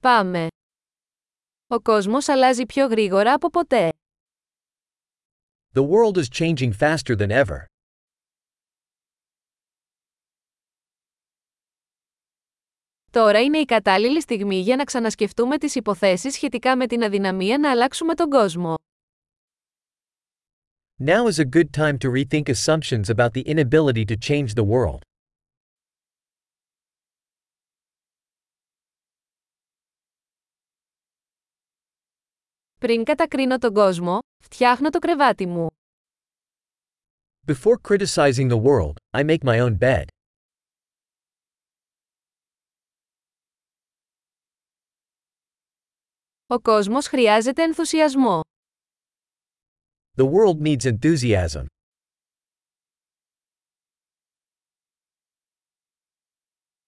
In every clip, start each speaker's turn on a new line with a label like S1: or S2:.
S1: Πάμε. Ο κόσμος αλλάζει πιο γρήγορα από ποτέ.
S2: The world is changing faster than ever.
S1: Τώρα είναι η κατάλληλη στιγμή για να ξανασκεφτούμε τις υποθέσεις σχετικά με την αδυναμία να αλλάξουμε τον κόσμο.
S2: Now is a good time to rethink assumptions about the inability to change the world.
S1: Πριν κατακρίνω τον κόσμο, φτιάχνω το κρεβάτι μου.
S2: Before criticizing the world, I make my own bed.
S1: Ο κόσμος χρειάζεται ενθουσιασμό.
S2: The world needs enthusiasm.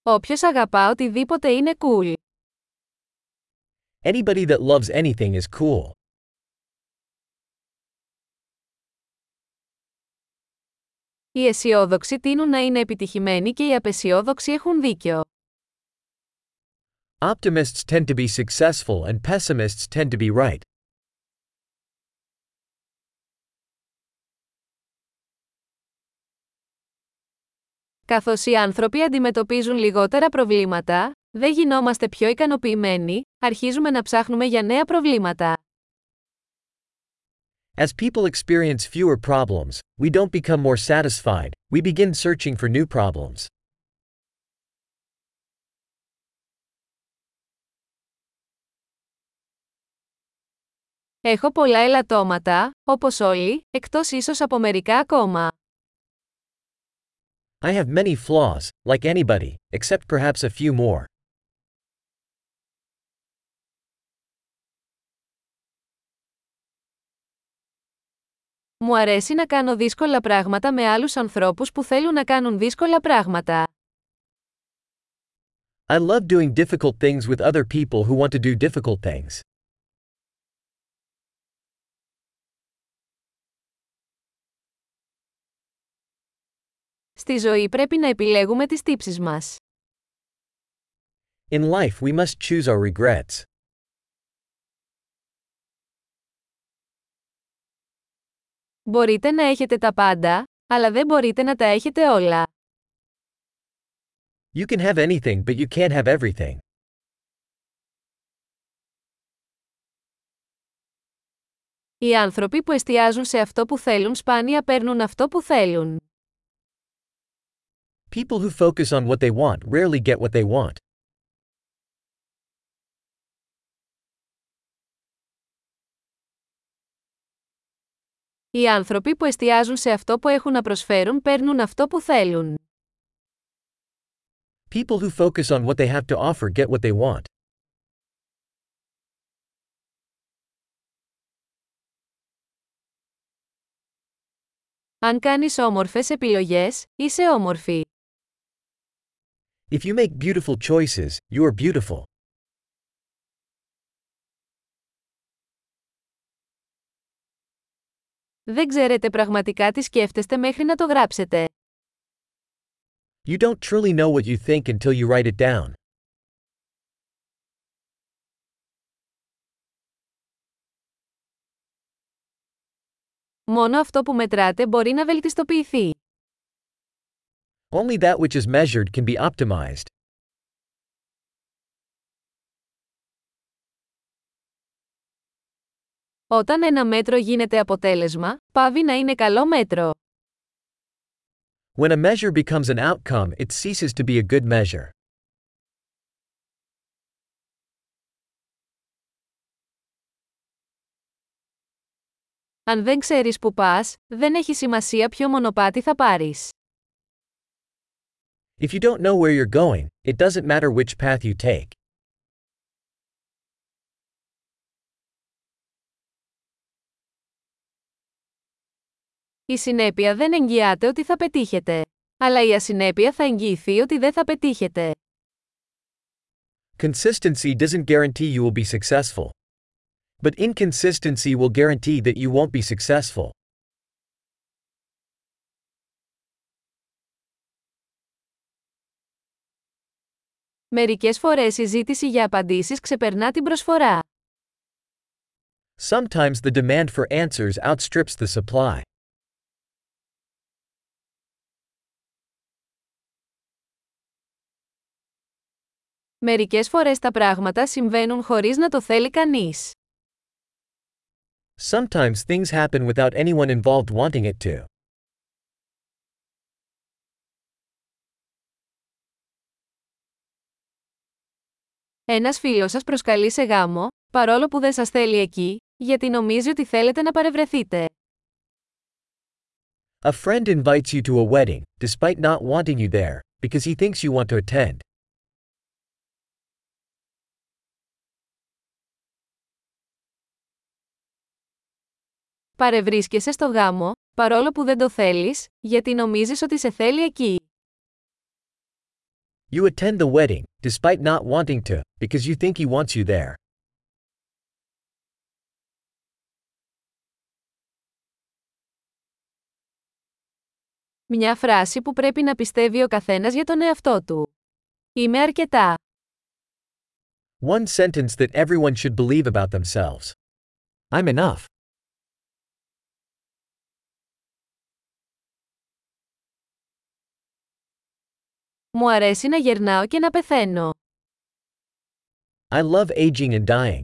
S1: Όποιος αγαπά οτιδήποτε είναι cool.
S2: Anybody that loves anything is cool.
S1: Οι αισιόδοξοι τείνουν να είναι επιτυχημένοι και οι απεσιόδοξοι έχουν δίκιο.
S2: Optimists tend to be successful and pessimists tend to be right.
S1: Καθώς οι άνθρωποι αντιμετωπίζουν λιγότερα προβλήματα, δεν γινόμαστε πιο ικανοποιημένοι, αρχίζουμε να ψάχνουμε για νέα προβλήματα.
S2: As people experience fewer problems, we don't become more satisfied, we begin searching for new problems.
S1: Έχω πολλά ελαττώματα, όπως όλοι, εκτός ίσως από μερικά ακόμα.
S2: I have many flaws, like anybody, except perhaps a few more.
S1: Μου αρέσει να κάνω δύσκολα πράγματα με άλλους ανθρώπους που θέλουν να κάνουν δύσκολα πράγματα.
S2: I love doing difficult things with other people who want to do difficult things.
S1: Στη ζωή πρέπει να επιλέγουμε τις τύψεις μας.
S2: In life, we must choose our regrets.
S1: Μπορείτε να έχετε τα πάντα, αλλά δεν μπορείτε να τα έχετε όλα.
S2: You can have anything but you can't have everything.
S1: Οι άνθρωποι που εστιάζουν σε αυτό που θέλουν σπάνια παίρνουν αυτό που θέλουν.
S2: People who focus on what they want rarely get what they want.
S1: Οι άνθρωποι που εστιάζουν σε αυτό που έχουν να προσφέρουν παίρνουν αυτό που θέλουν.
S2: People who focus on what they have to offer get what they want.
S1: Αν κάνεις όμορφες επιλογές, είσαι όμορφη.
S2: If you make beautiful choices, you are beautiful.
S1: Δεν ξέρετε πραγματικά τι σκέφτεστε μέχρι να το γράψετε.
S2: You don't truly know what you think until you write it down.
S1: Μόνο αυτό που μετράτε μπορεί να βελτιστοποιηθεί.
S2: Only that which is measured can be optimized.
S1: Όταν ένα μέτρο γίνεται αποτέλεσμα, πάβει να είναι καλό μέτρο.
S2: When a measure becomes an outcome, it ceases to be a good measure.
S1: Αν δεν ξέρεις που πας, δεν έχει σημασία ποιο μονοπάτι θα πάρεις.
S2: If you don't know where you're going, it doesn't matter which path you take.
S1: Η συνέπεια δεν εγγυάται ότι θα πετύχετε. Αλλά η ασυνέπεια θα εγγυηθεί ότι δεν θα πετύχετε.
S2: Consistency doesn't guarantee you will be successful. But inconsistency will guarantee that you won't be successful.
S1: Μερικές φορές η ζήτηση για απαντήσεις ξεπερνά την προσφορά.
S2: Sometimes the demand for answers outstrips the supply.
S1: Μερικές φορές τα πράγματα συμβαίνουν χωρίς να το θέλει κανείς.
S2: Sometimes things happen without anyone involved wanting it to.
S1: Ένας φίλος σας προσκαλεί σε γάμο, παρόλο που δεν σας θέλει εκεί, γιατί νομίζει ότι θέλετε να παρευρεθείτε.
S2: A friend invites you to a wedding, despite not wanting you there, because he thinks you want to attend.
S1: Παρευρίσκεσαι στο γάμο, παρόλο που δεν το θέλεις, γιατί νομίζεις ότι σε θέλει εκεί.
S2: You attend the wedding, despite not wanting to, because you think he wants you there.
S1: Μια φράση που πρέπει να πιστεύει ο καθένας για τον εαυτό του. Είμαι αρκετά.
S2: One sentence that everyone should believe about themselves. I'm enough.
S1: Μου αρέσει να γερνάω και να πεθαίνω.
S2: I love aging and dying.